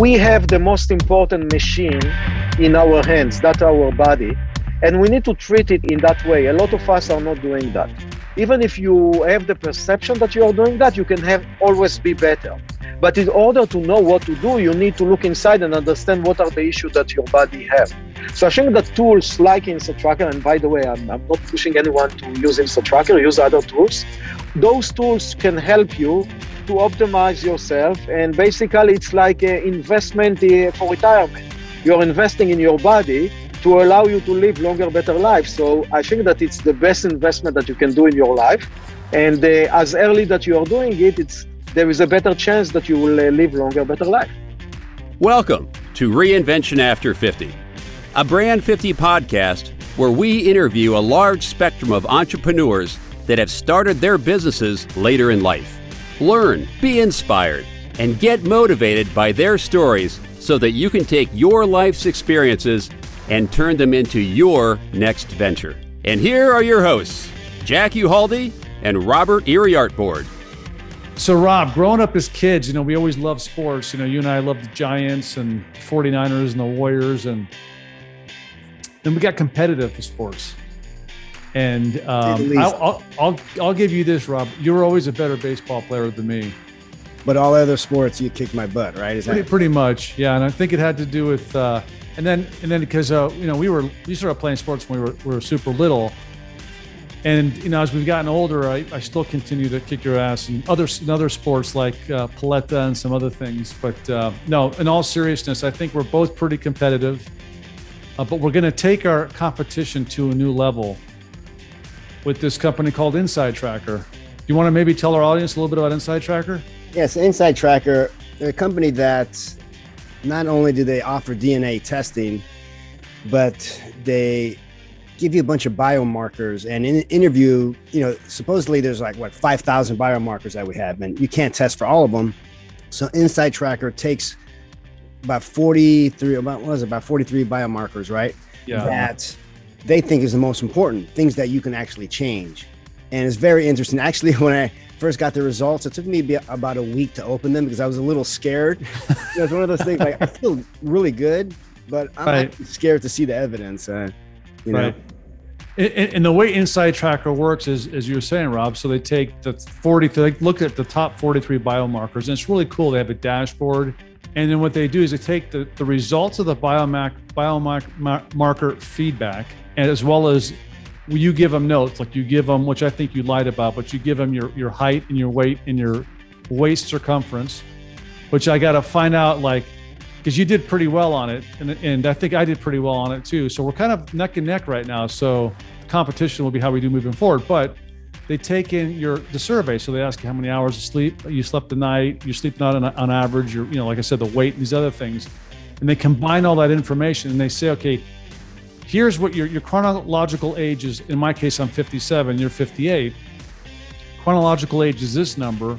we have the most important machine in our hands, that's our body, and we need to treat it in that way. A lot of us are not doing that. Even if you have the perception that you are doing that, you can have always be better. But in order to know what to do, you need to look inside and understand what are the issues that your body has. So I think that tools like InsideTracker, and by the way, I'm, I'm not pushing anyone to use InsideTracker, use other tools. Those tools can help you to optimize yourself. And basically, it's like an investment for retirement. You're investing in your body to allow you to live longer, better life. So I think that it's the best investment that you can do in your life. And uh, as early that you are doing it, it's there is a better chance that you will uh, live longer, better life. Welcome to Reinvention After 50, a Brand 50 podcast where we interview a large spectrum of entrepreneurs that have started their businesses later in life. Learn, be inspired, and get motivated by their stories so that you can take your life's experiences and turn them into your next venture. And here are your hosts, Jack Uhaldi and Robert Iriartboard. So, Rob, growing up as kids, you know, we always loved sports. You know, you and I loved the Giants and 49ers and the Warriors. And then we got competitive with sports. And um, I'll, I'll, I'll, I'll give you this, Rob. You're always a better baseball player than me. But all other sports, you kick my butt, right? Is pretty, that pretty much, yeah. And I think it had to do with, uh, and then and then because uh, you know we were we started playing sports when we were, we were super little, and you know, as we've gotten older, I, I still continue to kick your ass in other in other sports like uh, paleta and some other things. But uh, no, in all seriousness, I think we're both pretty competitive. Uh, but we're going to take our competition to a new level with this company called InsideTracker. Do you want to maybe tell our audience a little bit about Inside Tracker? Yes, InsideTracker. They're a company that not only do they offer DNA testing, but they give you a bunch of biomarkers and in interview, you know, supposedly there's like what 5,000 biomarkers that we have, and you can't test for all of them. So Inside Tracker takes about 43, about what was it, about 43 biomarkers, right? Yeah. That they think is the most important things that you can actually change. And it's very interesting. Actually, when I first got the results, it took me about a week to open them because I was a little scared. it's one of those things like I feel really good, but I'm right. scared to see the evidence. Uh, you know? Right. And, and, the way Inside Tracker works is, as you were saying, Rob. So they take the 40, they look at the top 43 biomarkers, and it's really cool. They have a dashboard, and then what they do is they take the, the results of the biomarker biomarker feedback, as well as you give them notes, like you give them, which I think you lied about, but you give them your your height and your weight and your waist circumference, which I got to find out like because you did pretty well on it, and, and I think I did pretty well on it too. So we're kind of neck and neck right now. So competition will be how we do moving forward. But they take in your the survey, so they ask you how many hours of sleep you slept the night, you sleep not on, on average, your you know, like I said, the weight, and these other things, and they combine all that information and they say, okay, here's what your your chronological age is. In my case, I'm 57, you're 58. Chronological age is this number,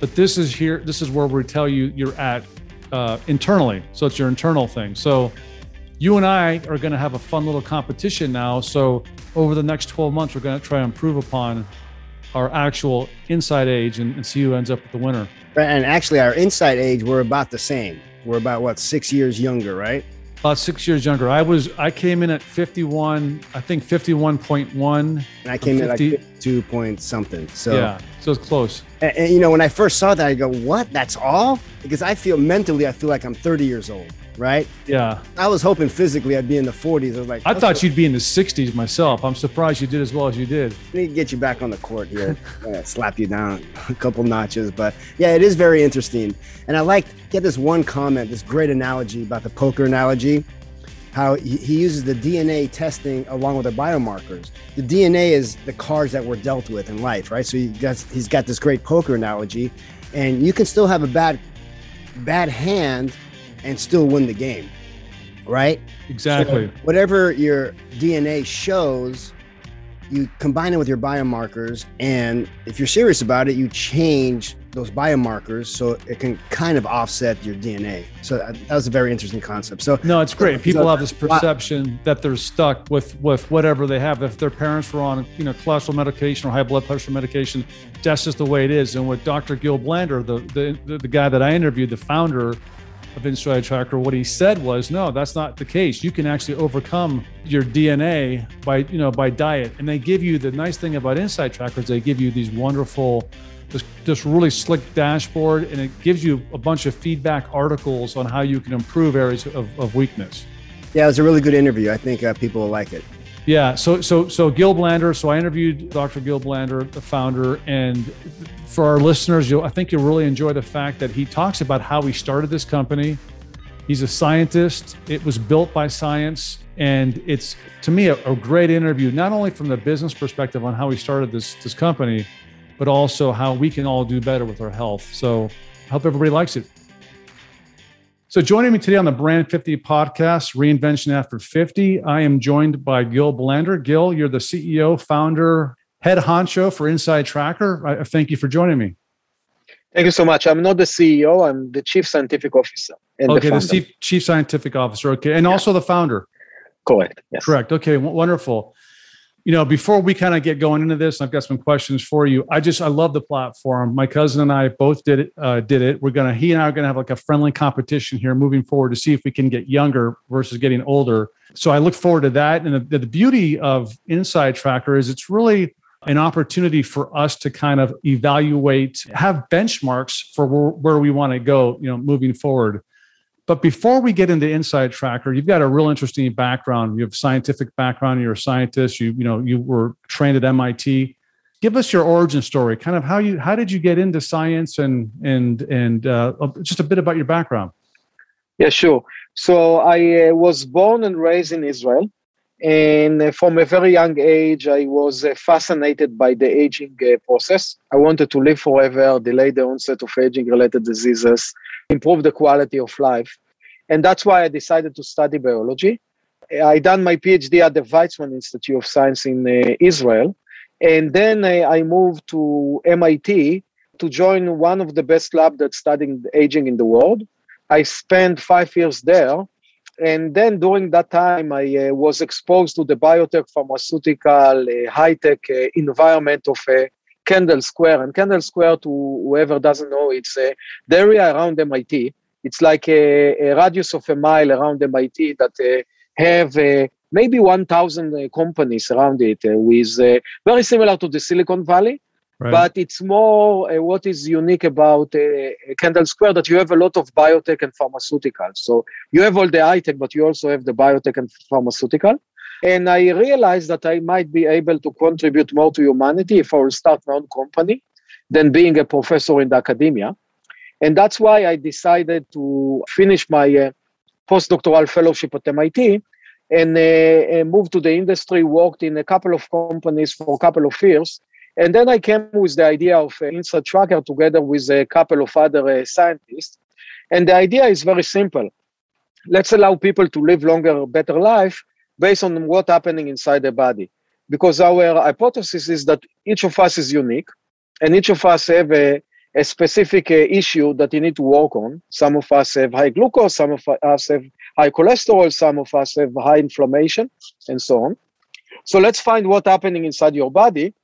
but this is here. This is where we tell you you're at uh, internally. So it's your internal thing. So you and I are going to have a fun little competition now. So over the next 12 months, we're going to try and improve upon our actual inside age and, and see who ends up with the winner. And actually, our inside age, we're about the same. We're about what six years younger, right? About six years younger. I was I came in at 51, I think 51.1. And I came 50. in at 52 point something. So yeah, so it's close. And, and, you know, when I first saw that, I go, "What? That's all?" Because I feel mentally, I feel like I'm 30 years old, right? Yeah. I was hoping physically I'd be in the 40s. I was like, I thought you'd be in the 60s myself. I'm surprised you did as well as you did. I need to get you back on the court here, slap you down a couple notches. But yeah, it is very interesting, and I like get this one comment, this great analogy about the poker analogy how he uses the DNA testing along with the biomarkers. The DNA is the cards that we're dealt with in life, right? So he got, he's got this great poker analogy, and you can still have a bad bad hand and still win the game, right? Exactly. So whatever your DNA shows, you combine it with your biomarkers, and if you're serious about it, you change those biomarkers so it can kind of offset your DNA. So uh, that, was a very interesting concept. So no, it's great. People so, have this perception that they're stuck with with whatever they have. If their parents were on you know cholesterol medication or high blood pressure medication, that's just the way it is. And with Dr. Gil Blander, the the, the guy that I interviewed, the founder, of Inside Tracker, what he said was, no, that's not the case. You can actually overcome your DNA by, you know, by diet. And they give you the nice thing about Inside Tracker is they give you these wonderful, this, this really slick dashboard, and it gives you a bunch of feedback articles on how you can improve areas of, of weakness. Yeah, it was a really good interview. I think uh, people will like it. Yeah. So so so Gil Blander. So I interviewed Dr. Gil Blander, the founder, and for our listeners, you'll I think you'll really enjoy the fact that he talks about how he started this company. He's a scientist. It was built by science, and it's to me a, a great interview, not only from the business perspective on how he started this this company, but also how we can all do better with our health. So I hope everybody likes it. So, joining me today on the Brand 50 podcast, Reinvention After 50, I am joined by Gil Blander. Gil, you're the CEO, founder, head honcho for Inside Tracker. I thank you for joining me. Thank you so much. I'm not the CEO, I'm the chief scientific officer. okay, the, the chief, chief scientific officer. Okay. And yeah. also the founder. Correct. Yes. Correct. Okay. W- wonderful you know, before we kind of get going into this, I've got some questions for you. I just I love the platform. My cousin and I both did it. Uh, did it. We're gonna he and I are gonna have like a friendly competition here moving forward to see if we can get younger versus getting older. So I look forward to that. And the, the beauty of Inside Tracker is it's really an opportunity for us to kind of evaluate, have benchmarks for where, where we want to go, you know, moving forward. But before we get into Inside Tracker, you've got a real interesting background. You have scientific background. You're a scientist. You you know you were trained at MIT. Give us your origin story. Kind of how you how did you get into science and and and uh, just a bit about your background. Yeah, sure. So I uh, was born and raised in Israel, and uh, from a very young age, I was uh, fascinated by the aging uh, process. I wanted to live forever, delay the onset of aging-related diseases improve the quality of life. And that's why I decided to study biology. I done my PhD at the Weizmann Institute of Science in uh, Israel. And then uh, I moved to MIT to join one of the best labs that's studying aging in the world. I spent five years there. And then during that time, I uh, was exposed to the biotech, pharmaceutical, uh, high tech uh, environment of uh, Kendall Square. And Kendall Square, to whoever doesn't know, it's the area around MIT. It's like a, a radius of a mile around MIT that uh, have uh, maybe 1,000 uh, companies around it, uh, with uh, very similar to the Silicon Valley. Right. But it's more what is unique about Kendall Square that you have a lot of biotech and pharmaceuticals. So you have all the high tech, but you also have the biotech and pharmaceutical. And I realized that I might be able to contribute more to humanity if I will start my own company than being a professor in the academia. And that's why I decided to finish my uh, postdoctoral fellowship at MIT and uh, move to the industry, worked in a couple of companies for a couple of years. And then I came with the idea of uh, Inside Tracker together with a couple of other uh, scientists. And the idea is very simple. Let's allow people to live longer, better life based on what's happening inside the body. Because our hypothesis is that each of us is unique and each of us have a, a specific uh, issue that you need to work on. Some of us have high glucose, some of us have high cholesterol, some of us have high inflammation, and so on. So let's find what's happening inside your body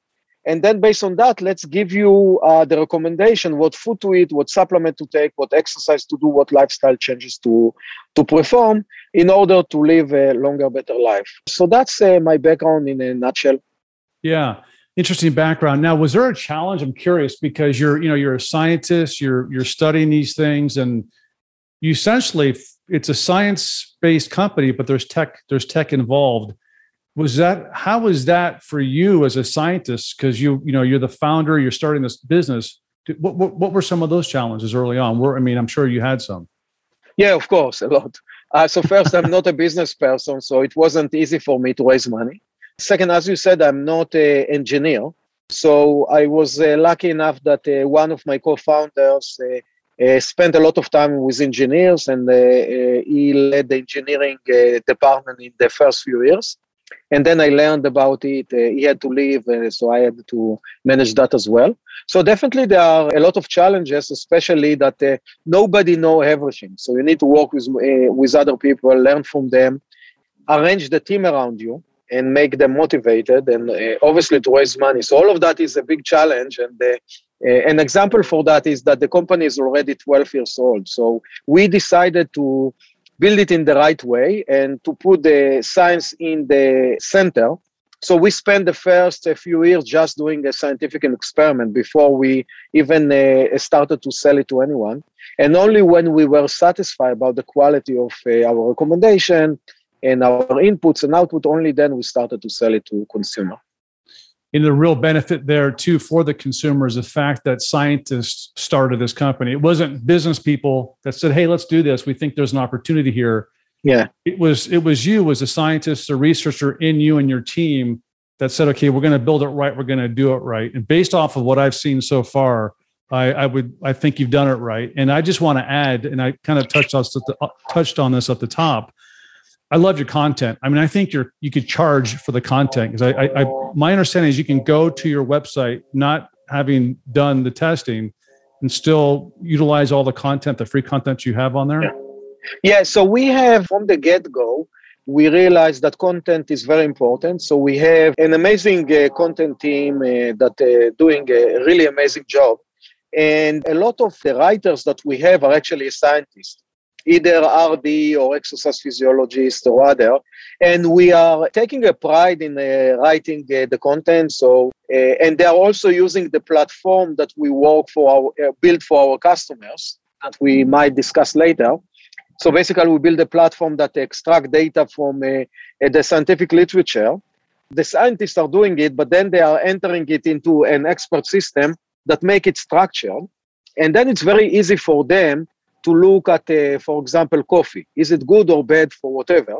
and then based on that let's give you uh, the recommendation what food to eat what supplement to take what exercise to do what lifestyle changes to to perform in order to live a longer better life so that's uh, my background in a nutshell yeah interesting background. Now was there a challenge? I'm curious because you're you know you're a scientist you're you're studying these things and you essentially it's a science based company but there's tech there's tech involved. Was that how was that for you as a scientist? Because you you know you're the founder you're starting this business. What, what, what were some of those challenges early on? I mean i'm sure you had some. Yeah of course a lot. Uh, so first i'm not a business person so it wasn't easy for me to raise money second as you said i'm not an engineer so i was uh, lucky enough that uh, one of my co-founders uh, uh, spent a lot of time with engineers and uh, he led the engineering department in the first few years and then I learned about it. Uh, he had to leave, uh, so I had to manage that as well. So definitely there are a lot of challenges, especially that uh, nobody know everything. So you need to work with uh, with other people, learn from them, arrange the team around you. And make them motivated and uh, obviously to raise money. So all of that is a big challenge. And uh, uh, an example for that is that the company is already 12 years old. So we decided to build it in the right way and to put the science in the center. So we spent the first few years just doing a scientific experiment before we even uh, started to sell it to anyone. And only when we were satisfied about the quality of uh, our recommendation and our inputs and output, only then we started to sell it to consumer. And the real benefit there too for the consumer is the fact that scientists started this company. It wasn't business people that said, "Hey, let's do this. We think there's an opportunity here." Yeah, it was it was you as a scientist, a researcher in you and your team that said, "Okay, we're going to build it right. We're going to do it right." And based off of what I've seen so far, I, I would I think you've done it right. And I just want to add, and I kind of touched on touched on this at the top I love your content. I mean, I think you're you could charge for the content because I, I, I, my understanding is you can go to your website not having done the testing and still utilize all the content, the free content you have on there. Yeah. yeah so we have from the get go, we realized that content is very important. So we have an amazing uh, content team uh, that uh, doing a really amazing job, and a lot of the writers that we have are actually scientists either RD or exercise physiologist or other. And we are taking a pride in uh, writing uh, the content. So, uh, and they are also using the platform that we work for our, uh, build for our customers that we might discuss later. So basically, we build a platform that extract data from uh, uh, the scientific literature. The scientists are doing it, but then they are entering it into an expert system that make it structured. And then it's very easy for them to look at, uh, for example, coffee. Is it good or bad for whatever?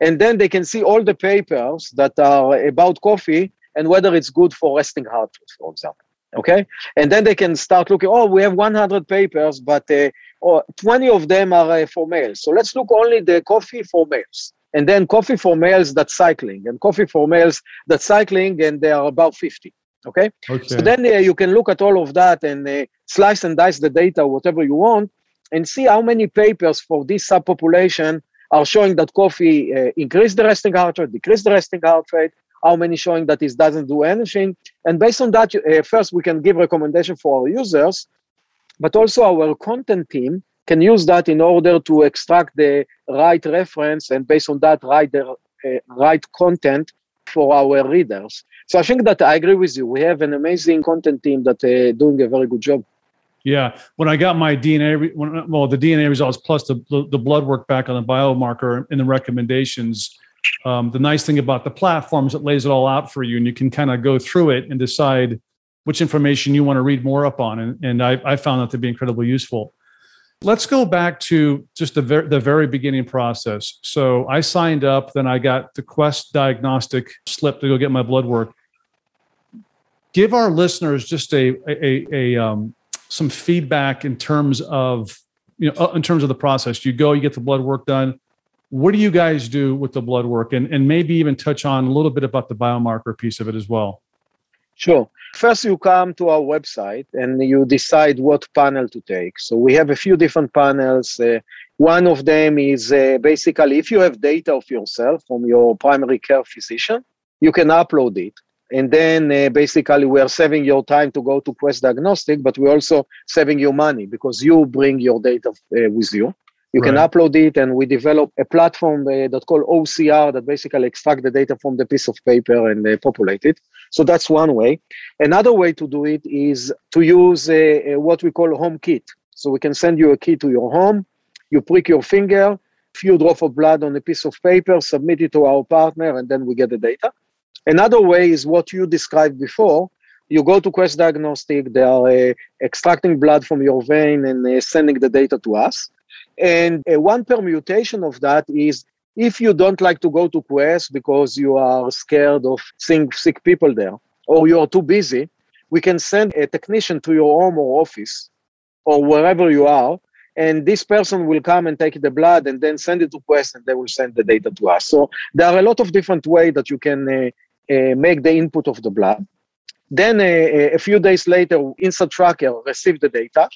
And then they can see all the papers that are about coffee and whether it's good for resting heart rate, for example. Okay, and then they can start looking. Oh, we have 100 papers, but uh, oh, 20 of them are uh, for males. So let's look only the coffee for males, and then coffee for males that's cycling, and coffee for males that's cycling, and they are about 50. Okay, okay. so then uh, you can look at all of that and uh, slice and dice the data, whatever you want, and see how many papers for this subpopulation are showing that coffee uh, the resting heart rate, decrease the resting heart rate, how many showing that it doesn't do anything. And based on that, uh, first we can give recommendation for our users, but also our content team can use that in order to extract the right reference and based on that write the uh, right content for our readers. So I think that I agree with you. We have an amazing content team that uh, doing a very good job. Yeah, when I got my DNA, well, the DNA results plus the the blood work back on the biomarker and the recommendations. Um, the nice thing about the platform is it lays it all out for you, and you can kind of go through it and decide which information you want to read more up on. And, and I, I found that to be incredibly useful. Let's go back to just the ver- the very beginning process. So I signed up, then I got the Quest diagnostic slip to go get my blood work. Give our listeners just a a, a, a um, some feedback in terms of you know uh, in terms of the process. You go you get the blood work done. What do you guys do with the blood work? And, and maybe even touch on a little bit about the biomarker piece of it as well. Sure. First you come to our website and you decide what panel to take. So we have a few different panels. Uh, one of them is uh, basically if you have data of yourself from your primary care physician you can upload it and then uh, basically we are saving your time to go to quest diagnostic but we're also saving you money because you bring your data uh, with you. You right. can upload it and we develop a platform uh, that called ocr that basically extract the data from the piece of paper and uh, populate it. So that's one way. Another way to do it is to use uh, uh, what we call home kit. So we can send you a kit to your home. You prick your finger few drops of blood on a piece of paper submit it to our partner and then we get the data Another way is what you described before. You go to Quest Diagnostic, they are uh, extracting blood from your vein and uh, sending the data to us. And uh, one permutation of that is if you don't like to go to Quest because you are scared of seeing sick people there, or you are too busy, we can send a technician to your home or office or wherever you are, and this person will come and take the blood and then send it to Quest and they will send the data to us. So there are a lot of different ways that you can uh, uh, make the input of the blood. Then uh, a few days later, InsideTracker received the data.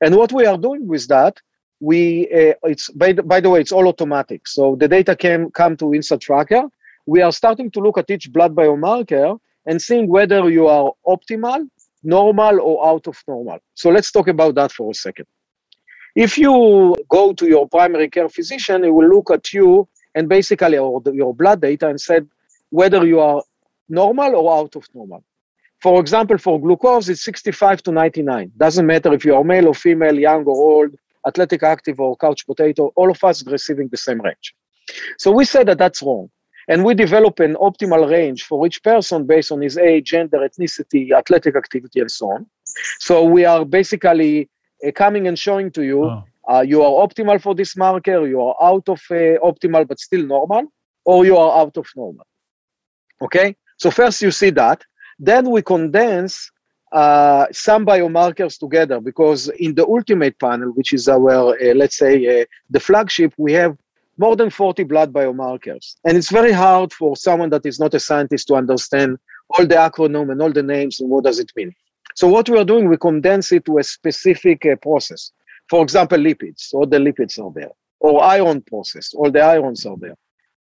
And what we are doing with that, we uh, it's by the, by the way, it's all automatic. So the data came come to InsideTracker. we are starting to look at each blood biomarker and seeing whether you are optimal, normal, or out of normal. So let's talk about that for a second. If you go to your primary care physician, he will look at you and basically or your blood data and said whether you are normal or out of normal. For example, for glucose, it's 65 to 99. Doesn't matter if you are male or female, young or old, athletic, active, or couch potato, all of us receiving the same range. So we say that that's wrong. And we develop an optimal range for each person based on his age, gender, ethnicity, athletic activity, and so on. So we are basically coming and showing to you oh. uh, you are optimal for this marker, you are out of uh, optimal but still normal, or you are out of normal. Okay? So first you see that. Then we condense uh, some biomarkers together because in the ultimate panel, which is our, uh, let's say, uh, the flagship, we have more than 40 blood biomarkers. And it's very hard for someone that is not a scientist to understand all the acronym and all the names and what does it mean. So what we are doing, we condense it to a specific uh, process. For example, lipids, all the lipids are there. Or iron process, all the irons are there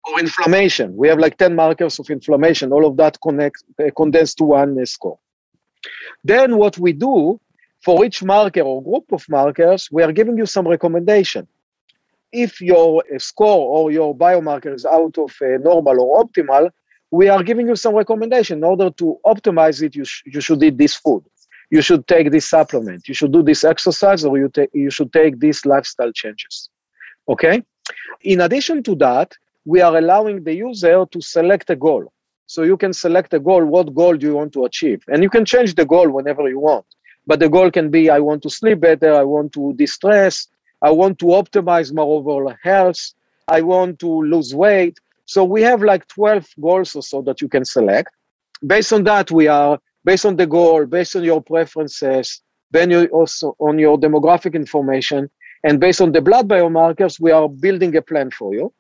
or inflammation. We have like 10 markers of inflammation, all of that connect, uh, condensed to one uh, score. Then what we do for each marker or group of markers, we are giving you some recommendation. If your uh, score or your biomarker is out of uh, normal or optimal, we are giving you some recommendation. In order to optimize it, you, sh- you should eat this food. You should take this supplement. You should do this exercise or you, ta- you should take these lifestyle changes. Okay? In addition to that, we are allowing the user to select a goal. So you can select a goal, what goal do you want to achieve? And you can change the goal whenever you want. But the goal can be I want to sleep better, I want to distress, I want to optimize my overall health, I want to lose weight. So we have like 12 goals or so that you can select. Based on that, we are based on the goal, based on your preferences, then you also on your demographic information, and based on the blood biomarkers, we are building a plan for you.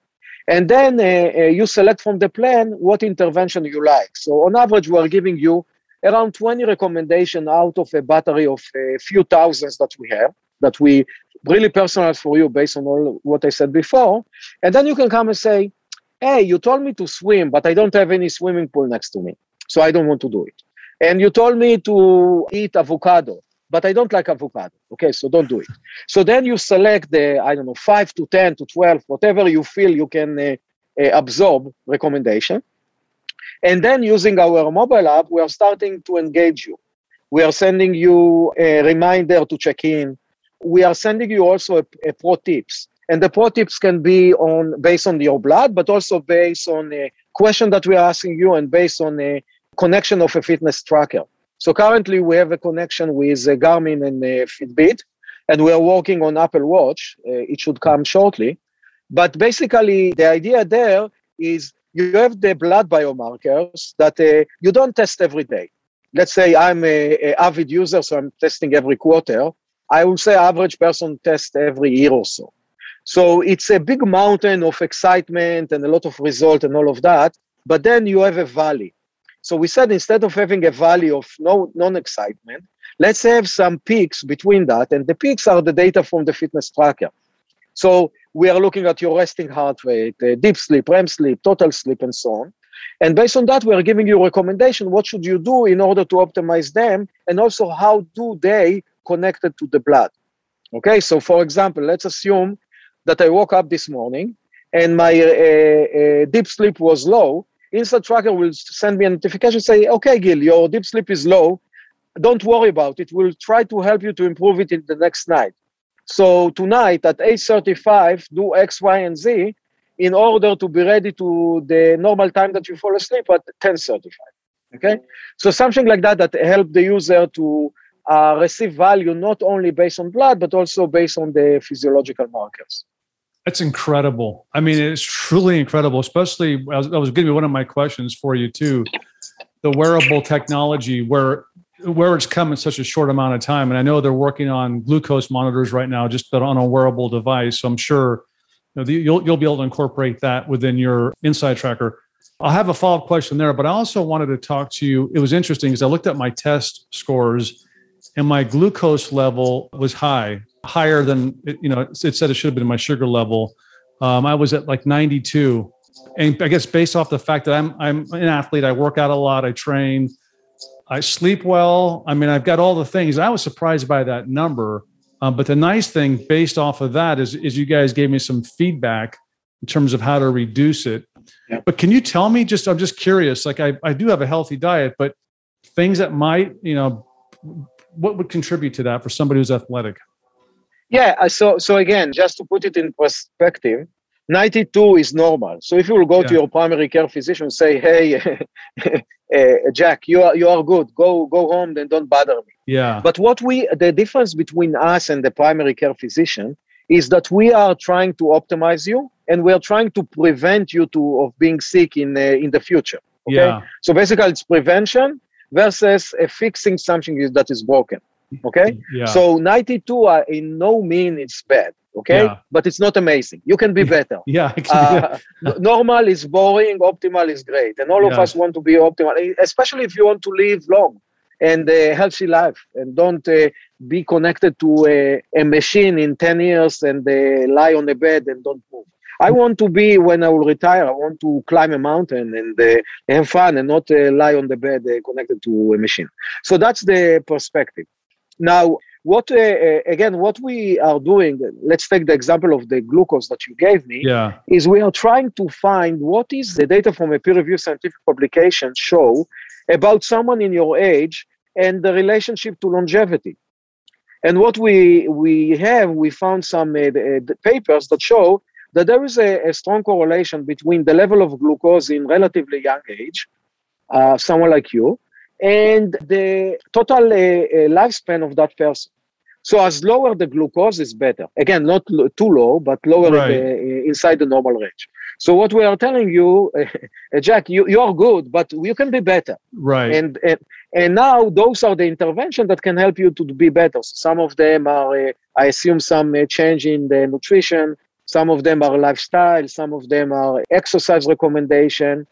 And then uh, uh, you select from the plan what intervention you like. So on average, we are giving you around 20 recommendation out of a battery of a few thousands that we have that we really personalize for you based on all what I said before. And then you can come and say, hey, you told me to swim, but I don't have any swimming pool next to me. So I don't want to do it. And you told me to eat avocado but I don't like avocado. Okay, so don't do it. So then you select the, I don't know, 5 to 10 to 12, whatever you feel you can uh, uh, absorb recommendation. And then using our mobile app, we are starting to engage you. We are sending you a reminder to check in. We are sending you also a, a pro tips. And the pro tips can be on based on your blood, but also based on a question that we are asking you and based on a connection of a fitness tracker. So currently we have a connection with uh, Garmin and uh, Fitbit, and we are working on Apple Watch. Uh, it should come shortly. But basically, the idea there is you have the blood biomarkers that uh, you don't test every day. Let's say I'm a, a, avid user, so I'm testing every quarter. I will say average person tests every year or so. So it's a big mountain of excitement and a lot of result and all of that. But then you have a valley. So we said instead of having a valley of no non-excitement, let's have some peaks between that, and the peaks are the data from the fitness tracker. So we are looking at your resting heart rate, uh, deep sleep, REM sleep, total sleep, and so on. And based on that, we are giving you recommendation. What should you do in order to optimize them? And also, how do they connected to the blood? Okay, so for example, let's assume that I woke up this morning and my uh, uh, deep sleep was low Inside Tracker will send me a notification, say, okay, Gil, your deep sleep is low. Don't worry about it. We'll try to help you to improve it in the next night. So tonight at 8.35, do X, Y, and Z in order to be ready to the normal time that you fall asleep at 10.35. Okay? So something like that that help the user to uh, receive value not only based on blood, but also based on the physiological markers. That's incredible. I mean, it's truly incredible, especially that was, going to be one of my questions for you too. The wearable technology where where it's come in such a short amount of time. And I know they're working on glucose monitors right now, just on a wearable device. So I'm sure you know, you'll you'll be able to incorporate that within your Inside Tracker. I'll have a follow up question there, but I also wanted to talk to you. It was interesting because I looked at my test scores, and my glucose level was high higher than you know it said it should have been my sugar level um, i was at like 92 and I guess based off the fact that I'm I'm an athlete, I work out a lot, I train, I sleep well. I mean, I've got all the things. I was surprised by that number. Um, but the nice thing, based off of that, is is you guys gave me some feedback in terms of how to reduce it. Yeah. But can you tell me? Just I'm just curious. Like I I do have a healthy diet, but things that might you know what would contribute to that for somebody who's athletic? Yeah. So so again, just to put it in perspective, 92 is normal. So if you will go yeah. to your primary care physician, say, "Hey, uh, Jack, you are you are good. Go go home, then don't bother me." Yeah. But what we the difference between us and the primary care physician is that we are trying to optimize you, and we are trying to prevent you to of being sick in uh, in the future. Okay. Yeah. So basically, it's prevention versus uh, fixing something that is broken. Okay. Yeah. So 92 uh, in no mean it's bad okay? Yeah. but it's not amazing. You can be better. Yeah uh, normal is boring optimal is great. And all yeah. of us want to be optimal especially if you want to live long and a healthy life and don't uh, be connected to a, a, machine in 10 years and uh, lie on the bed and don't move. I want to be when i will retire i want to climb a mountain and uh, have fun and not uh, lie on the bed uh, connected to a machine. So that's the perspective now what uh, uh, again what we are doing let's take the example of the glucose that you gave me yeah. is we are trying to find what is the data from a peer-reviewed scientific publication show about someone in your age and the relationship to longevity and what we we have we found some uh, papers that show that there is a, a, strong correlation between the level of glucose in relatively young age uh, someone like you and the total uh, uh lifespan of that person so as lower the glucose is better. Again, not lo- too low, but lower right. the, uh, inside the normal range. So what we are telling you, uh, Jack, you, you are good, but you can be better. Right. And, and and now those are the interventions that can help you to be better. So some of them are, uh, I assume, some uh, change in the nutrition. Some of them are lifestyle. Some of them are exercise recommendation,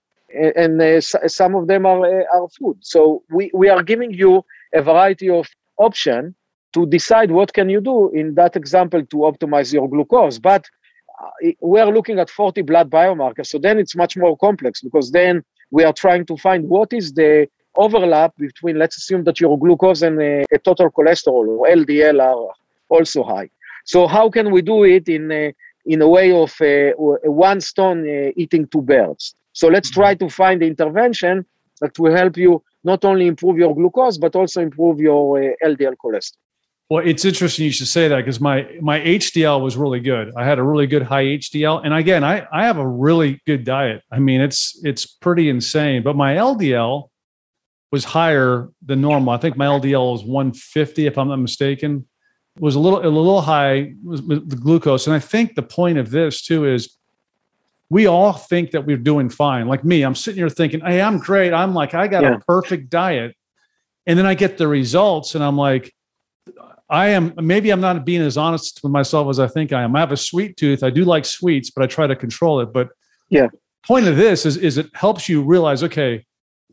and, uh, some of them are uh, are food. So we we are giving you a variety of options to decide what can you do in that example to optimize your glucose. But uh, we are looking at 40 blood biomarkers, so then it's much more complex because then we are trying to find what is the overlap between, let's assume that your glucose and a, a total cholesterol or LDL are also high. So how can we do it in a, in a way of a, a one stone uh, eating two birds? So let's try to find the intervention that will help you not only improve your glucose but also improve your uh, LDL cholesterol. Well, it's interesting you should say that because my my HDL was really good. I had a really good high HDL, and again, I I have a really good diet. I mean, it's it's pretty insane. But my LDL was higher than normal. I think my LDL was 150, if I'm not mistaken. It was a little a little high with the glucose, and I think the point of this too is we all think that we're doing fine. Like me, I'm sitting here thinking, "Hey, I'm great. I'm like I got yeah. a perfect diet," and then I get the results, and I'm like I am maybe I'm not being as honest with myself as I think I am. I have a sweet tooth. I do like sweets, but I try to control it. But yeah, point of this is is it helps you realize, okay,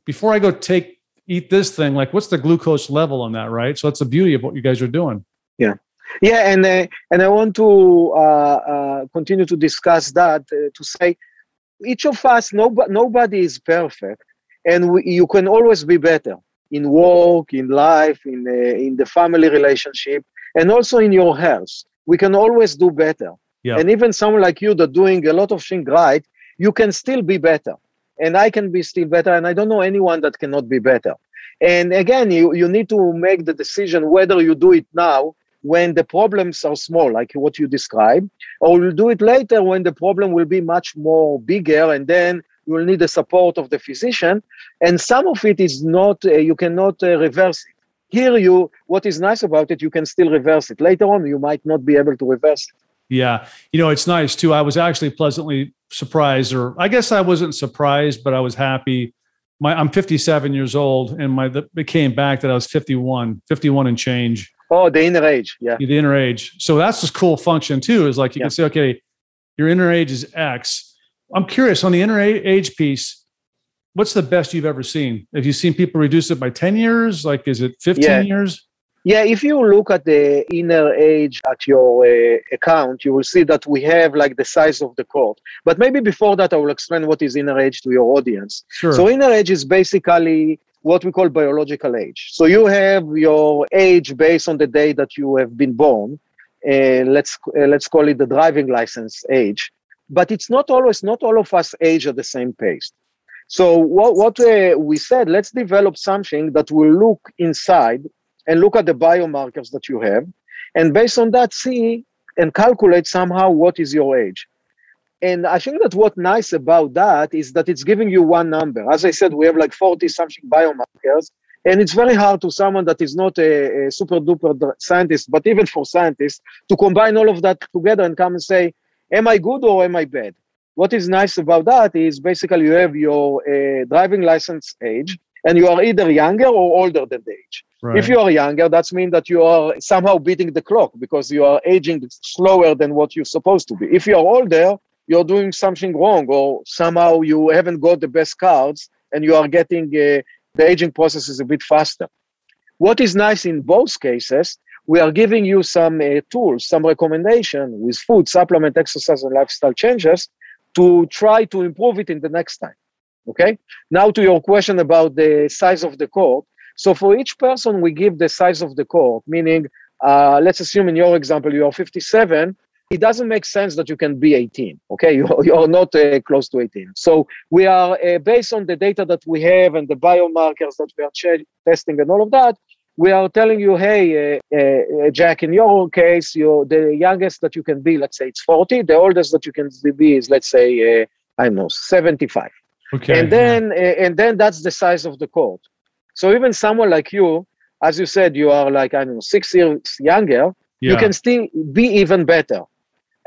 before I go take eat this thing, like what's the glucose level on that, right? So that's the beauty of what you guys are doing. Yeah, yeah, and uh, and I want to uh, uh, continue to discuss that uh, to say each of us, nobody nobody is perfect, and we, you can always be better in work, in life, in, uh, in the family relationship, and also in your health. We can always do better. Yeah. And even someone like you that doing a lot of things right, you can still be better. And I can be still better. And I don't know anyone that cannot be better. And again, you, you need to make the decision whether you do it now when the problems are small, like what you described, or you do it later when the problem will be much more bigger and then you will need the support of the physician. And some of it is not uh, you cannot uh, reverse it. Here you what is nice about it you can still reverse it. Later on you might not be able to reverse it. Yeah. You know it's nice too. I was actually pleasantly surprised or i guess i wasn't surprised but i was happy. My i'm 57 years old and my it came back that i was 51 51 and change oh the inner age yeah the inner age so that's this cool function too is like you yeah. can say okay your inner age is x I'm curious on the inner age piece. What's the best you've ever seen? Have you seen people reduce it by 10 years? Like, is it 15 yeah. years? Yeah, if you look at the inner age at your uh, account, you will see that we have like the size of the cohort. But maybe before that, I will explain what is inner age to your audience. Sure. So inner age is basically what we call biological age. So you have your age based on the day that you have been born. Uh, let's uh, let's call it the driving license age. But it's not always not all of us age at the same pace. So what what uh, we said, let's develop something that will look inside and look at the biomarkers that you have, and based on that, see and calculate somehow what is your age. And I think that what nice about that is that it's giving you one number. As I said, we have like 40 something biomarkers, and it's very hard to someone that is not a, a super duper scientist, but even for scientists, to combine all of that together and come and say, am I good or am I bad? What is nice about that is basically you have your uh, driving license age, and you are either younger or older than the age. Right. If you are younger, that means that you are somehow beating the clock because you are aging slower than what you're supposed to be. If you are older, you're doing something wrong, or somehow you haven't got the best cards and you are getting uh, the aging process is a bit faster. What is nice in both cases, we are giving you some uh, tools, some recommendation with food, supplement, exercise, and lifestyle changes to try to improve it in the next time. Okay. Now to your question about the size of the cohort. So for each person, we give the size of the cohort, meaning, uh, let's assume in your example, you are 57. It doesn't make sense that you can be 18. Okay, you're, you're not uh, close to 18. So we are uh, based on the data that we have and the biomarkers that we are ch- testing and all of that. We are telling you, hey, uh, uh, Jack, in your case, you're the youngest that you can be, let's say it's 40. The oldest that you can be is, let's say, uh, I don't know, 75. Okay. And then, and then that's the size of the cohort. So even someone like you, as you said, you are like, I don't know, six years younger, yeah. you can still be even better.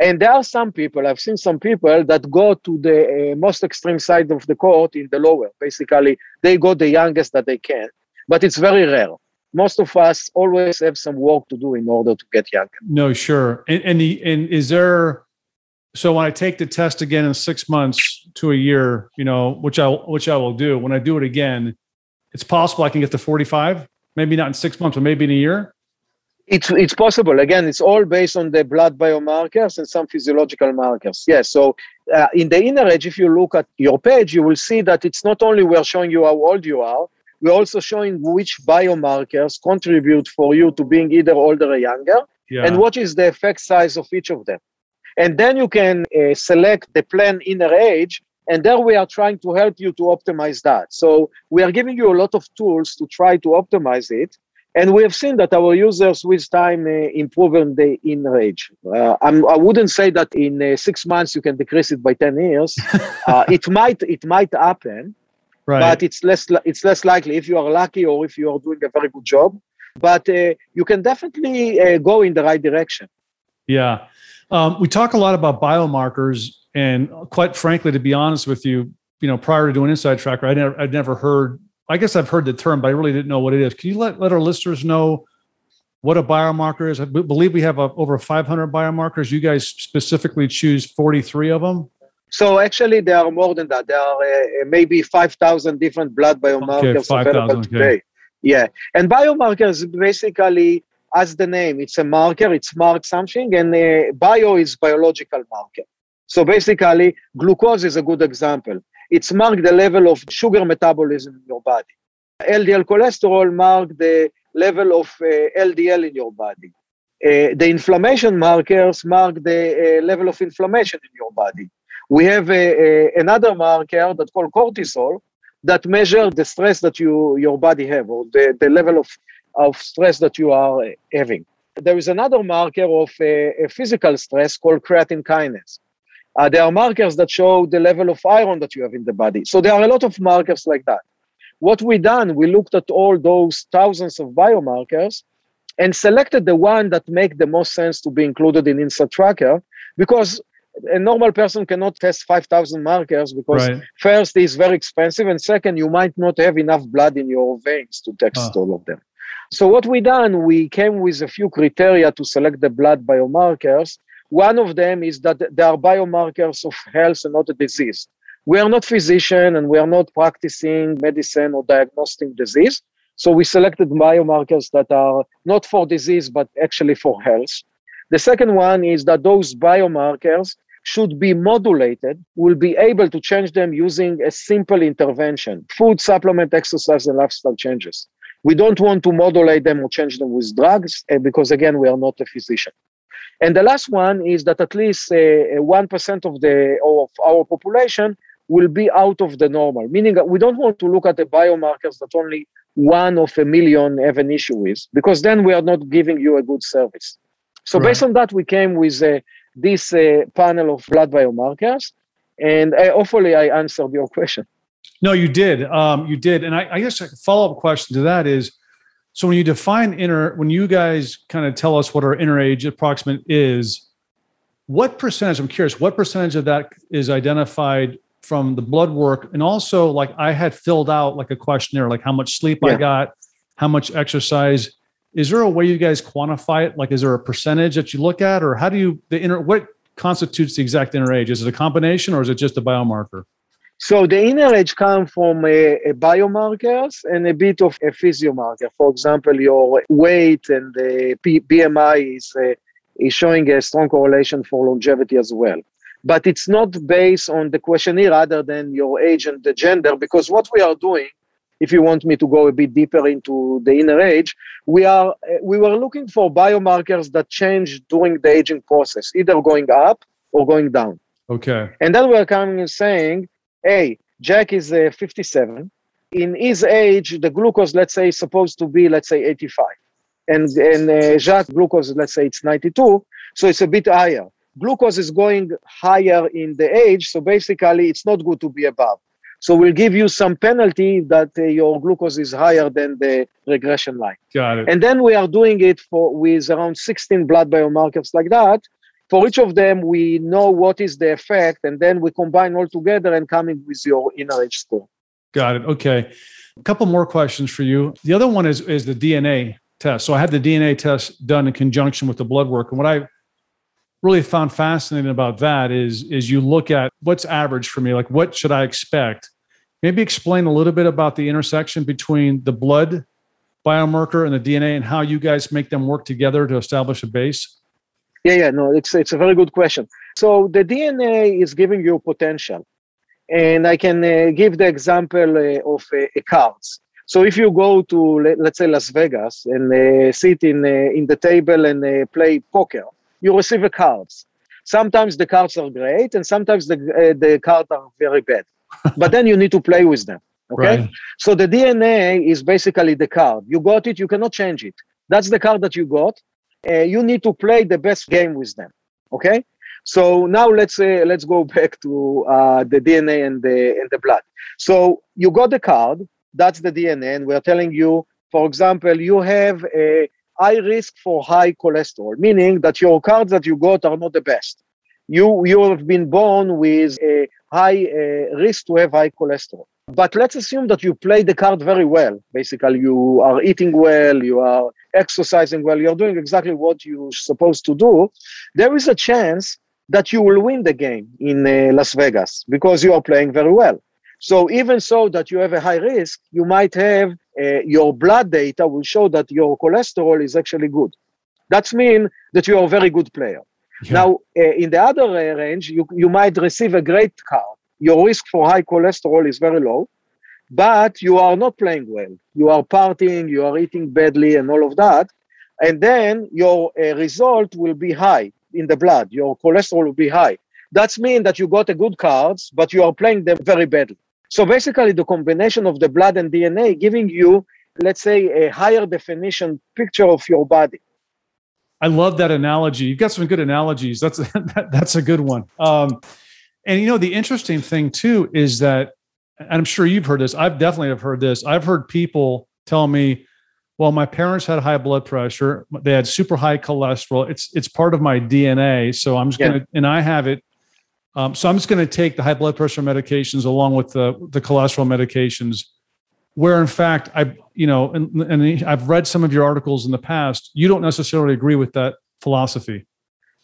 And there are some people, I've seen some people that go to the uh, most extreme side of the cohort in the lower. Basically, they go the youngest that they can, but it's very rare. Most of us always have some work to do in order to get younger. No, sure. And and, the, and is there so when I take the test again in six months to a year, you know, which I which I will do, when I do it again, it's possible I can get to 45, maybe not in six months, but maybe in a year? It's, it's possible. Again, it's all based on the blood biomarkers and some physiological markers. Yes. So uh, in the inner age, if you look at your page, you will see that it's not only we're showing you how old you are, we're also showing which biomarkers contribute for you to being either older or younger, yeah. and what is the effect size of each of them. And then you can uh, select the plan inner age and there we are trying to help you to optimize that. So we are giving you a lot of tools to try to optimize it. And we have seen that our users with time uh, improve in the in range. Uh, I wouldn't say that in uh, six months you can decrease it by 10 years. Uh, it might it might happen, right. but it's less it's less likely if you are lucky or if you are doing a very good job. But uh, you can definitely uh, go in the right direction. Yeah. Um, we talk a lot about biomarkers and quite frankly, to be honest with you, you know, prior to doing Inside Tracker, I never, I'd never heard. I guess I've heard the term, but I really didn't know what it is. Can you let, let our listeners know what a biomarker is? I believe we have a, over 500 biomarkers. You guys specifically choose 43 of them. So actually, there are more than that. There are uh, maybe 5,000 different blood biomarkers okay, 5, available okay. today. Yeah, and biomarkers basically, as the name, it's a marker. It's marked something, and uh, bio is biological marker. So basically, glucose is a good example. It's marked the level of sugar metabolism in your body. LDL cholesterol mark the level of uh, LDL in your body. Uh, the inflammation markers mark the uh, level of inflammation in your body. We have a, a, another marker that called cortisol that measure the stress that you your body have or the, the level of, of stress that you are uh, having. There is another marker of uh, physical stress called creatine kinase. Uh, there are markers that show the level of iron that you have in the body. So there are a lot of markers like that. What we done, we looked at all those thousands of biomarkers and selected the one that make the most sense to be included in Inside Tracker because a normal person cannot test 5,000 markers because right. first it's very expensive and second you might not have enough blood in your veins to test oh. all of them. So what we done, we came with a few criteria to select the blood biomarkers one of them is that there are biomarkers of health and not a disease. We are not physician and we are not practicing medicine or diagnosing disease. So we selected biomarkers that are not for disease, but actually for health. The second one is that those biomarkers should be modulated, will be able to change them using a simple intervention food, supplement, exercise, and lifestyle changes. We don't want to modulate them or change them with drugs eh, because, again, we are not a physician. And the last one is that at least uh, 1% of, the, of our population will be out of the normal, meaning that we don't want to look at the biomarkers that only one of a million have an issue with, because then we are not giving you a good service. So right. based on that, we came with uh, this uh, panel of blood biomarkers, and uh, hopefully I answered your question. No, you did. Um, you did, and I, I guess a follow up question to that is: so when you define inner, when you guys kind of tell us what our inner age approximate is, what percentage? I'm curious. What percentage of that is identified from the blood work, and also like I had filled out like a questionnaire, like how much sleep yeah. I got, how much exercise is there a way you guys quantify it? Like, is there a percentage that you look at, or how do you the inner what constitutes the exact inner age? Is it a combination, or is it just a biomarker? So the inner age comes from a, a, biomarkers and a bit of a physiomarker. For example, your weight and the P- BMI is uh, is showing a strong correlation for longevity as well. But it's not based on the questionnaire other than your age and the gender, because what we are doing if you want me to go a bit deeper into the inner age, we are we were looking for biomarkers that change during the aging process, either going up or going down. Okay. And then we're coming and saying, hey, Jack is uh, 57. In his age, the glucose, let's say, is supposed to be, let's say, 85. And, and uh, Jack glucose, let's say it's 92. So it's a bit higher. Glucose is going higher in the age. So basically, it's not good to be above. So we'll give you some penalty that uh, your glucose is higher than the regression line. Got it. And then we are doing it for with around 16 blood biomarkers like that. For each of them, we know what is the effect, and then we combine all together and coming with your inner age score. Got it. Okay. A couple more questions for you. The other one is is the DNA test. So I had the DNA test done in conjunction with the blood work, and what I really found fascinating about that is is you look at what's average for me like what should i expect maybe explain a little bit about the intersection between the blood biomarker and the DNA and how you guys make them work together to establish a base? Yeah, yeah, no, it's it's a very good question. So the DNA is giving you potential, and I can uh, give the example uh, of uh, cards. So if you go to let's say Las Vegas and uh, sit in uh, in the table and uh, play poker, you receive a cards. Sometimes the cards are great, and sometimes the the cards are very bad but then you need to play with them. Okay. Right. So the DNA is basically the card. You got it, you cannot change it. That's the card that you got. Uh, you need to play the best game with them. Okay. So now let's uh, let's go back to uh, the DNA and the and the blood. So you got the card. That's the DNA, and we're telling you, for example, you have a high risk for high cholesterol, meaning that your cards that you got are not the best. You you have been born with a high uh, risk to have high cholesterol. But let's assume that you play the card very well. Basically, you are eating well, you are exercising well, you're doing exactly what you're supposed to do. There is a chance that you will win the game in uh, Las Vegas because you are playing very well. So even so that you have a high risk, you might have uh, your blood data will show that your cholesterol is actually good. That means that you are a very good player. Yeah. Now, uh, in the other uh, range, you, you might receive a great card. Your risk for high cholesterol is very low, but you are not playing well. You are partying, you are eating badly, and all of that. And then your uh, result will be high in the blood. Your cholesterol will be high. That means that you got a good cards, but you are playing them very badly. So basically, the combination of the blood and DNA giving you, let's say, a higher definition picture of your body. I love that analogy. You've got some good analogies. That's that, that's a good one. Um, and you know, the interesting thing too is that, and I'm sure you've heard this. I've definitely have heard this. I've heard people tell me, "Well, my parents had high blood pressure. They had super high cholesterol. It's it's part of my DNA. So I'm just yeah. gonna, and I have it. Um, so I'm just going to take the high blood pressure medications along with the the cholesterol medications." where in fact i you know and, and i've read some of your articles in the past you don't necessarily agree with that philosophy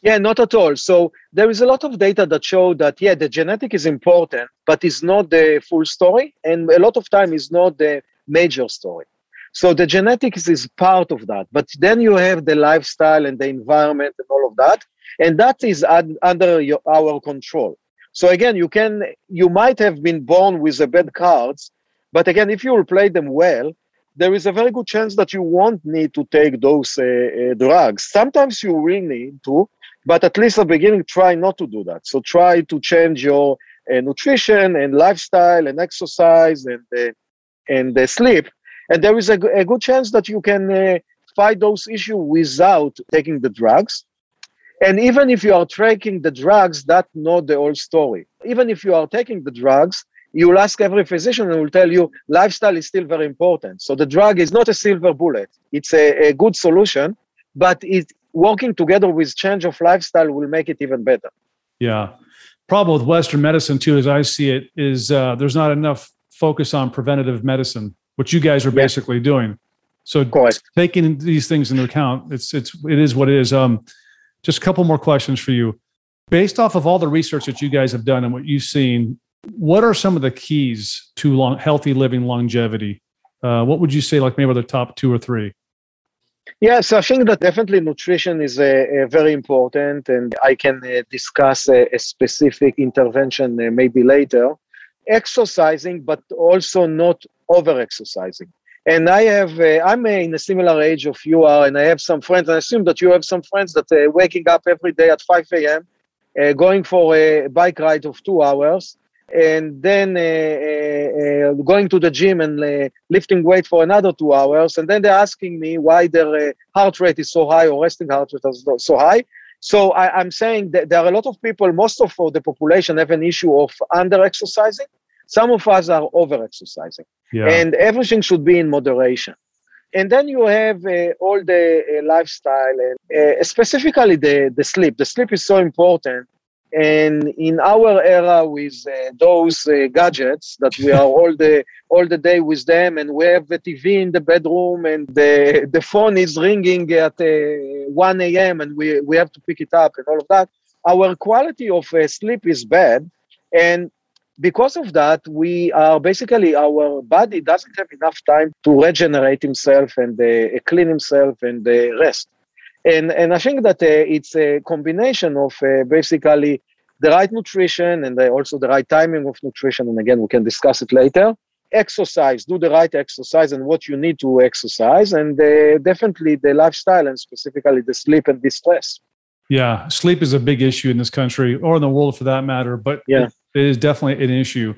yeah not at all so there is a lot of data that show that yeah the genetic is important but it's not the full story and a lot of time is not the major story So the genetics is part of that. But then you have the lifestyle and the environment and all of that. And that is ad- under your, our control. So again, you can, you might have been born with the bad cards, but again, if you play them well, there is a very good chance that you won't need to take those uh, uh, drugs. Sometimes you will need to, but at least at the beginning, try not to do that. So try to change your uh, nutrition and lifestyle and exercise and uh, and uh, sleep. And there is a, a, good chance that you can uh, fight those issues without taking the drugs. And even if you are taking the drugs, that's not the whole story. Even if you are taking the drugs, you will ask every physician and will tell you lifestyle is still very important. So the drug is not a silver bullet. It's a, a good solution, but it working together with change of lifestyle will make it even better. Yeah. Problem with Western medicine too, as I see it, is uh, there's not enough focus on preventative medicine, which you guys are basically doing. So taking these things into account, it's it's it is what it is. Um, just a couple more questions for you. Based off of all the research that you guys have done and what you've seen, what are some of the keys to long, healthy living longevity? Uh, what would you say, like maybe the top two or three? Yes, I think that definitely nutrition is a, a very important, and I can uh, discuss a, a, specific intervention uh, maybe later. Exercising, but also not over exercising. And I have, uh, I'm in a similar age of you are, and I have some friends. I assume that you have some friends that are uh, waking up every day at 5 a.m., uh, going for a bike ride of two hours, and then uh, uh, uh, going to the gym and lifting weight for another two hours. And then they're asking me why their heart rate is so high or resting heart rate is so high. So I, am saying that there are a lot of people, most of the population have an issue of under exercising. Some of us are over exercising. Yeah. And everything should be in moderation. And then you have uh, all the uh, lifestyle and uh, specifically the, the sleep. The sleep is so important and in our era with uh, those uh, gadgets that we are all the all the day with them and we have the tv in the bedroom and the the phone is ringing at uh, 1 a.m and we we have to pick it up and all of that our quality of uh, sleep is bad. And because of that we are basically our body doesn't have enough time to regenerate himself and uh, clean himself and uh, rest and and I think that uh, it's a combination of uh, basically the right nutrition and also the right timing of nutrition. And again, we can discuss it later. Exercise, do the right exercise and what you need to exercise, and uh, definitely the lifestyle and specifically the sleep and the stress. Yeah, sleep is a big issue in this country or in the world for that matter, but yeah. it is definitely an issue.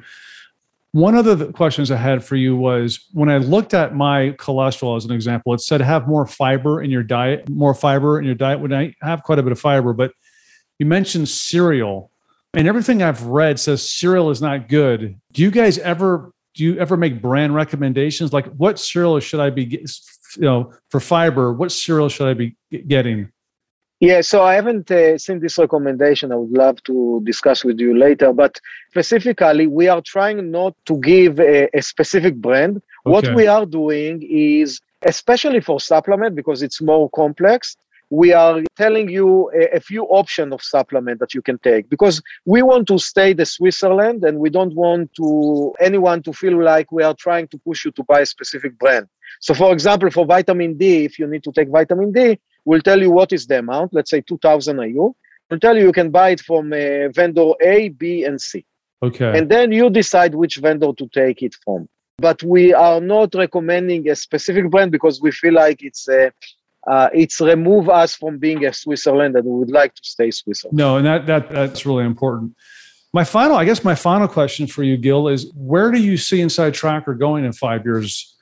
One of the questions I had for you was when I looked at my cholesterol as an example, it said have more fiber in your diet, more fiber in your diet. When I have quite a bit of fiber, but you mentioned cereal, and everything I've read says cereal is not good. Do you guys ever do you ever make brand recommendations like what cereal should I be you know for fiber? What cereal should I be getting? Yeah, so I haven't uh, seen this recommendation. I would love to discuss with you later. But specifically, we are trying not to give a, a specific brand. Okay. What we are doing is, especially for supplement, because it's more complex, we are telling you a, a, few options of supplement that you can take because we want to stay the Switzerland and we don't want to anyone to feel like we are trying to push you to buy a specific brand. So, for example, for vitamin D, if you need to take vitamin D, We'll tell you what is the amount, let's say 2000 IU. We'll tell you you can buy it from uh, vendor A, B, and C. Okay. And then you decide which vendor to take it from. But we are not recommending a specific brand because we feel like it's a uh, uh, it's remove us from being a Switzerland and we would like to stay Switzerland. No, and that that that's really important. My final, I guess, my final question for you, Gil, is where do you see InsideTracker going in five years?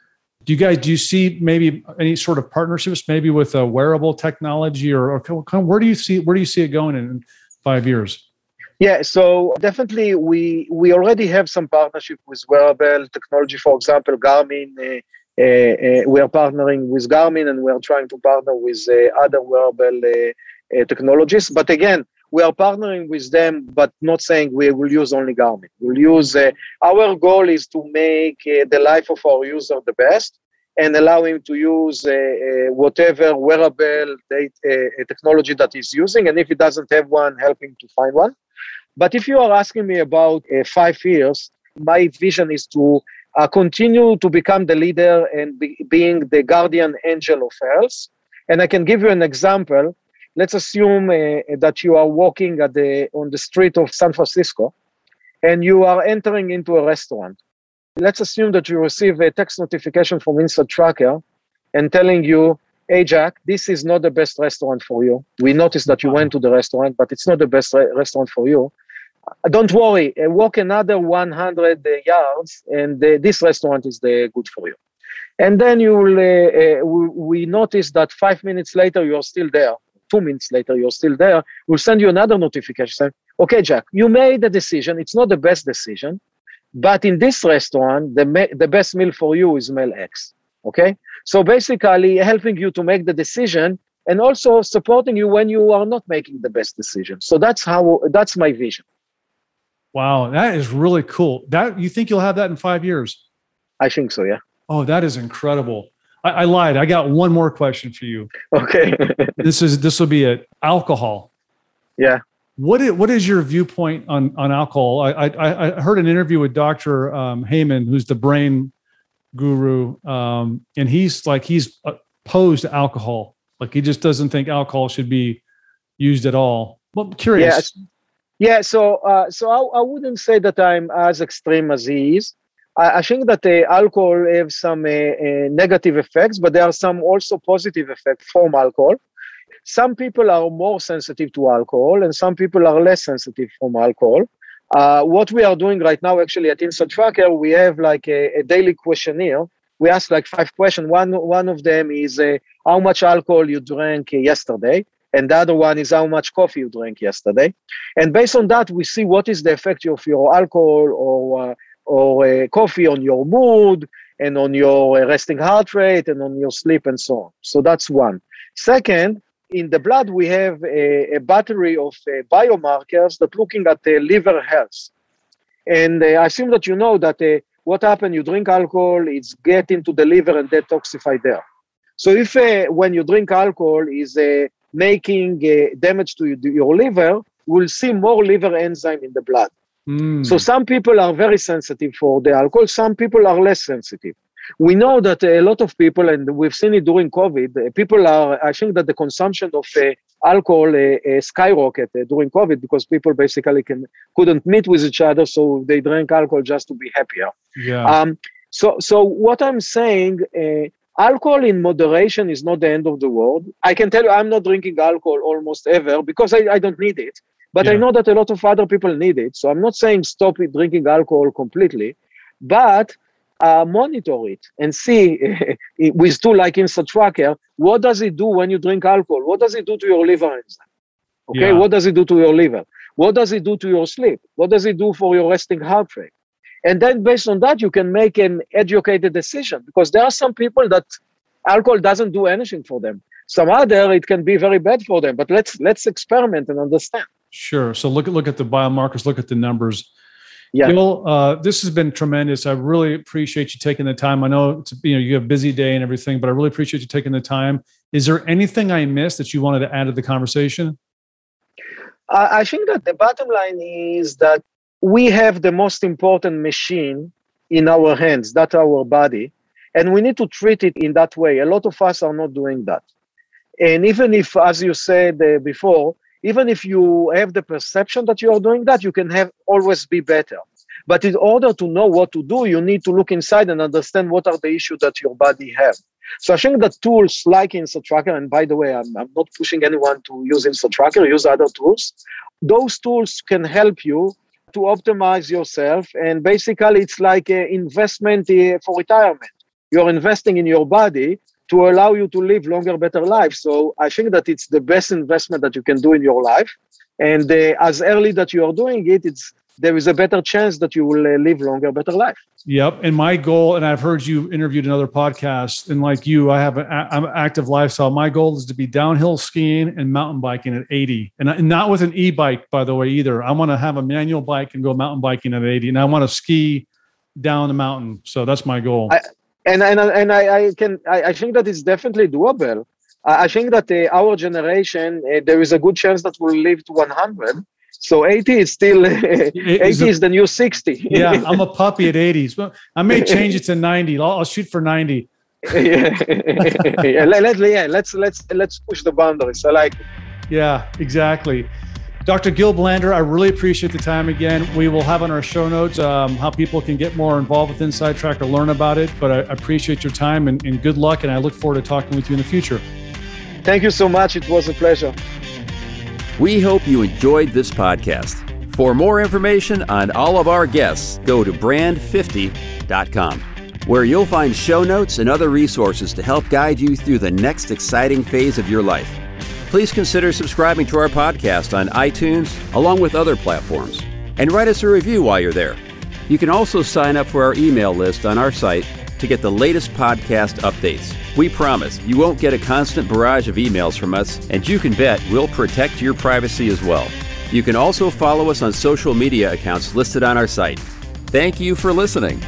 Do you guys do you see maybe any sort of partnerships maybe with a wearable technology or, or where do you see where do you see it going in five years? Yeah so definitely we we already have some partnership with wearable technology. For example garmin uh, uh, uh, we are partnering with garmin and we are trying to partner with uh, other wearable uh, uh, technologies. But again we are partnering with them, but not saying we will use only Garmin. We'll use, uh, our goal is to make uh, the life of our user the best and allow him to use uh, uh whatever wearable data, uh, technology that he's using. And if he doesn't have one, help him to find one. But if you are asking me about uh, five years, my vision is to uh, continue to become the leader and be, being the guardian angel of health. And I can give you an example. Let's assume uh, that you are walking at the, on the street of San Francisco and you are entering into a restaurant. Let's assume that you receive a text notification from InsideTracker and telling you, hey, Jack, this is not the best restaurant for you. We noticed that you went to the restaurant, but it's not the best re- restaurant for you. Uh, don't worry, uh, walk another 100 uh, yards, and uh, this restaurant is the good for you. And then you will, uh, uh, we, we notice that five minutes later you're still there. Two minutes later you're still there. We'll send you another notification saying, "Okay, Jack, you made the decision. It's not the best decision, but in this restaurant, the me- the best meal for you is meal X." Okay, so basically helping you to make the decision and also supporting you when you are not making the best decision. So that's how that's my vision. Wow, that is really cool. That you think you'll have that in five years? I think so. Yeah. Oh, that is incredible. I, I lied. I got one more question for you. Okay. This is this will be it. Alcohol. yeah. What is, what is your viewpoint on on alcohol? I I, I heard an interview with Dr. Um, Amen, who's the brain guru, um, and he's like he's opposed to alcohol. Like he just doesn't think alcohol should be used at all. Well, I'm curious. Yes. Yeah, so uh, so I, I wouldn't say that I'm as extreme as he is. I, think that uh, alcohol has some uh, uh, negative effects, but there are some also positive effects from alcohol. Some people are more sensitive to alcohol, and some people are less sensitive from alcohol. Uh, what we are doing right now, actually, at InsideTracker, we have like a, a daily questionnaire. We ask like five questions. One one of them is uh, how much alcohol you drank yesterday and the other one is how much coffee you drank yesterday. And based on that, we see what is the effect of your alcohol or uh, or uh, coffee on your mood and on your uh, resting heart rate and on your sleep and so on. So that's one. Second, in the blood we have a, a battery of uh, biomarkers that looking at the liver health. And uh, I assume that you know that uh, what happened, you drink alcohol, it's get into the liver and detoxify there. So if uh, when you drink alcohol is uh, making uh, damage to your liver, we'll see more liver enzyme in the blood. Mm. So some people are very sensitive for the alcohol, some people are less sensitive. We know that a lot of people, and we've seen it during COVID, uh, people are, I think that the consumption of uh, alcohol uh, uh, skyrocketed during COVID because people basically can, couldn't meet with each other, so they drank alcohol just to be happier. yeah. Um, so, so what I'm saying, uh, alcohol in moderation is not the end of the world. I can tell you, I'm not drinking alcohol almost ever because I, I don't need it. But I know that a lot of other people need it. So I'm not saying stop it drinking alcohol completely, but uh, monitor it and see with tool like InsideTracker, what does it do when you drink alcohol? What does it do to your liver enzyme? Okay, Yeah. what does it do to your liver? What does it do to your sleep? What does it do for your resting heart rate? And then based on that, you can make an educated decision because there are some people that alcohol doesn't do anything for them. Some other, it can be very bad for them. But let's let's experiment and understand. Sure. So look at look at the biomarkers, look at the numbers. Yeah. Gil, uh, this has been tremendous. I really appreciate you taking the time. I know it's, you know you have a busy day and everything, but I really appreciate you taking the time. Is there anything I missed that you wanted to add to the conversation? I I think that the bottom line is that we have the most important machine in our hands, that's our body, and we need to treat it in that way. A lot of us are not doing that. And even if, as you said uh, before, even if you have the perception that you are doing that, you can have always be better. But in order to know what to do, you need to look inside and understand what are the issues that your body has. So I think that tools like InsideTracker, and by the way, I'm, I'm not pushing anyone to use InsideTracker, use other tools. Those tools can help you to optimize yourself. And basically, it's like an investment uh, for retirement. You're investing in your body to allow you to live longer, better life. So I think that it's the best investment that you can do in your life. And uh, as early that you are doing it, it's there is a better chance that you will uh, live longer, better life. Yep. And my goal, and I've heard you interviewed in other podcasts, and like you, I have an I'm an active lifestyle. My goal is to be downhill skiing and mountain biking at 80, and, I- and not with an e-bike, by the way, either. I want to have a manual bike and go mountain biking at 80, and I want to ski down the mountain. So that's my goal. I- and and and I, I can I, I think that it's definitely doable. I I think that uh, our generation uh, there is a good chance that we'll live to 100, So 80 is still 80 is the new 60. yeah, I'm a puppy at 80s. Well, I may change it to 90. I'll, I'll shoot for 90. yeah. yeah, let, let, yeah, let's let's let's push the boundaries. I like it. Yeah, exactly. Dr. Gil Blander, I really appreciate the time again. We will have on our show notes um, how people can get more involved with Inside Track or learn about it. But I appreciate your time and, and good luck, and I look forward to talking with you in the future. Thank you so much. It was a pleasure. We hope you enjoyed this podcast. For more information on all of our guests, go to brand50.com, where you'll find show notes and other resources to help guide you through the next exciting phase of your life please consider subscribing to our podcast on iTunes along with other platforms and write us a review while you're there. You can also sign up for our email list on our site to get the latest podcast updates. We promise you won't get a constant barrage of emails from us, and you can bet we'll protect your privacy as well. You can also follow us on social media accounts listed on our site. Thank you for listening.